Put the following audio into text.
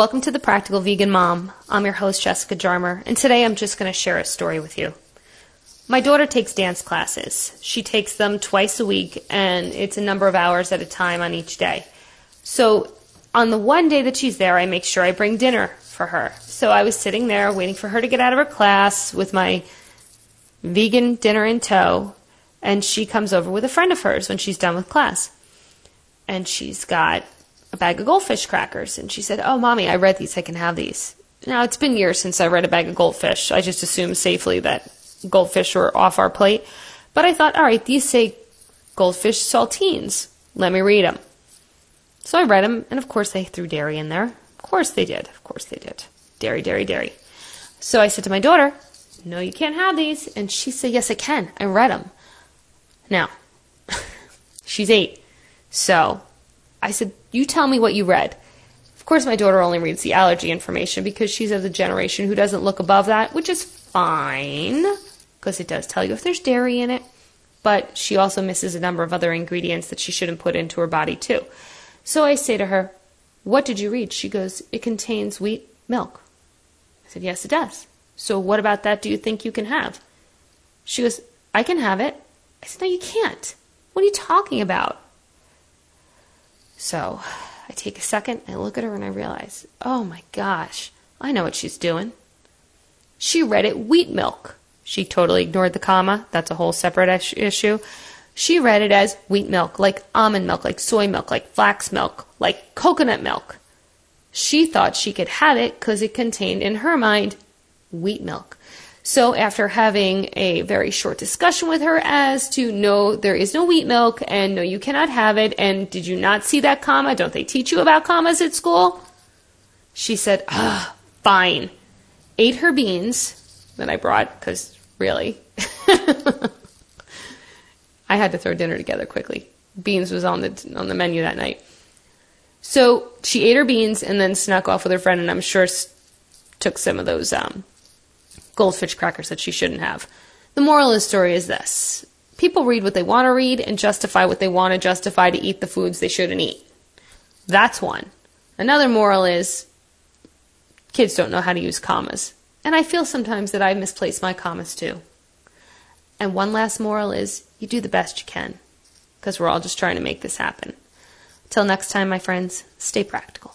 Welcome to the Practical Vegan Mom. I'm your host, Jessica Jarmer, and today I'm just going to share a story with you. My daughter takes dance classes. She takes them twice a week, and it's a number of hours at a time on each day. So, on the one day that she's there, I make sure I bring dinner for her. So, I was sitting there waiting for her to get out of her class with my vegan dinner in tow, and she comes over with a friend of hers when she's done with class. And she's got bag of goldfish crackers. And she said, Oh, mommy, I read these. I can have these. Now, it's been years since I read a bag of goldfish. I just assumed safely that goldfish were off our plate. But I thought, all right, these say goldfish saltines. Let me read them. So I read them, and of course they threw dairy in there. Of course they did. Of course they did. Dairy, dairy, dairy. So I said to my daughter, No, you can't have these. And she said, Yes, I can. I read them. Now, she's eight. So I said, You tell me what you read. Of course, my daughter only reads the allergy information because she's of the generation who doesn't look above that, which is fine because it does tell you if there's dairy in it. But she also misses a number of other ingredients that she shouldn't put into her body, too. So I say to her, What did you read? She goes, It contains wheat milk. I said, Yes, it does. So what about that do you think you can have? She goes, I can have it. I said, No, you can't. What are you talking about? So I take a second, I look at her, and I realize, oh my gosh, I know what she's doing. She read it wheat milk. She totally ignored the comma. That's a whole separate issue. She read it as wheat milk, like almond milk, like soy milk, like flax milk, like coconut milk. She thought she could have it because it contained, in her mind, wheat milk. So, after having a very short discussion with her as to no, there is no wheat milk, and no, you cannot have it, and did you not see that comma? Don't they teach you about commas at school? She said, ah, fine. Ate her beans that I brought, because really, I had to throw dinner together quickly. Beans was on the on the menu that night. So she ate her beans and then snuck off with her friend, and I'm sure took some of those um, goldfish crackers that she shouldn't have. The moral of the story is this people read what they want to read and justify what they want to justify to eat the foods they shouldn't eat. That's one. Another moral is kids don't know how to use commas. And I feel sometimes that I misplace my commas too. And one last moral is you do the best you can because we're all just trying to make this happen. Till next time, my friends, stay practical.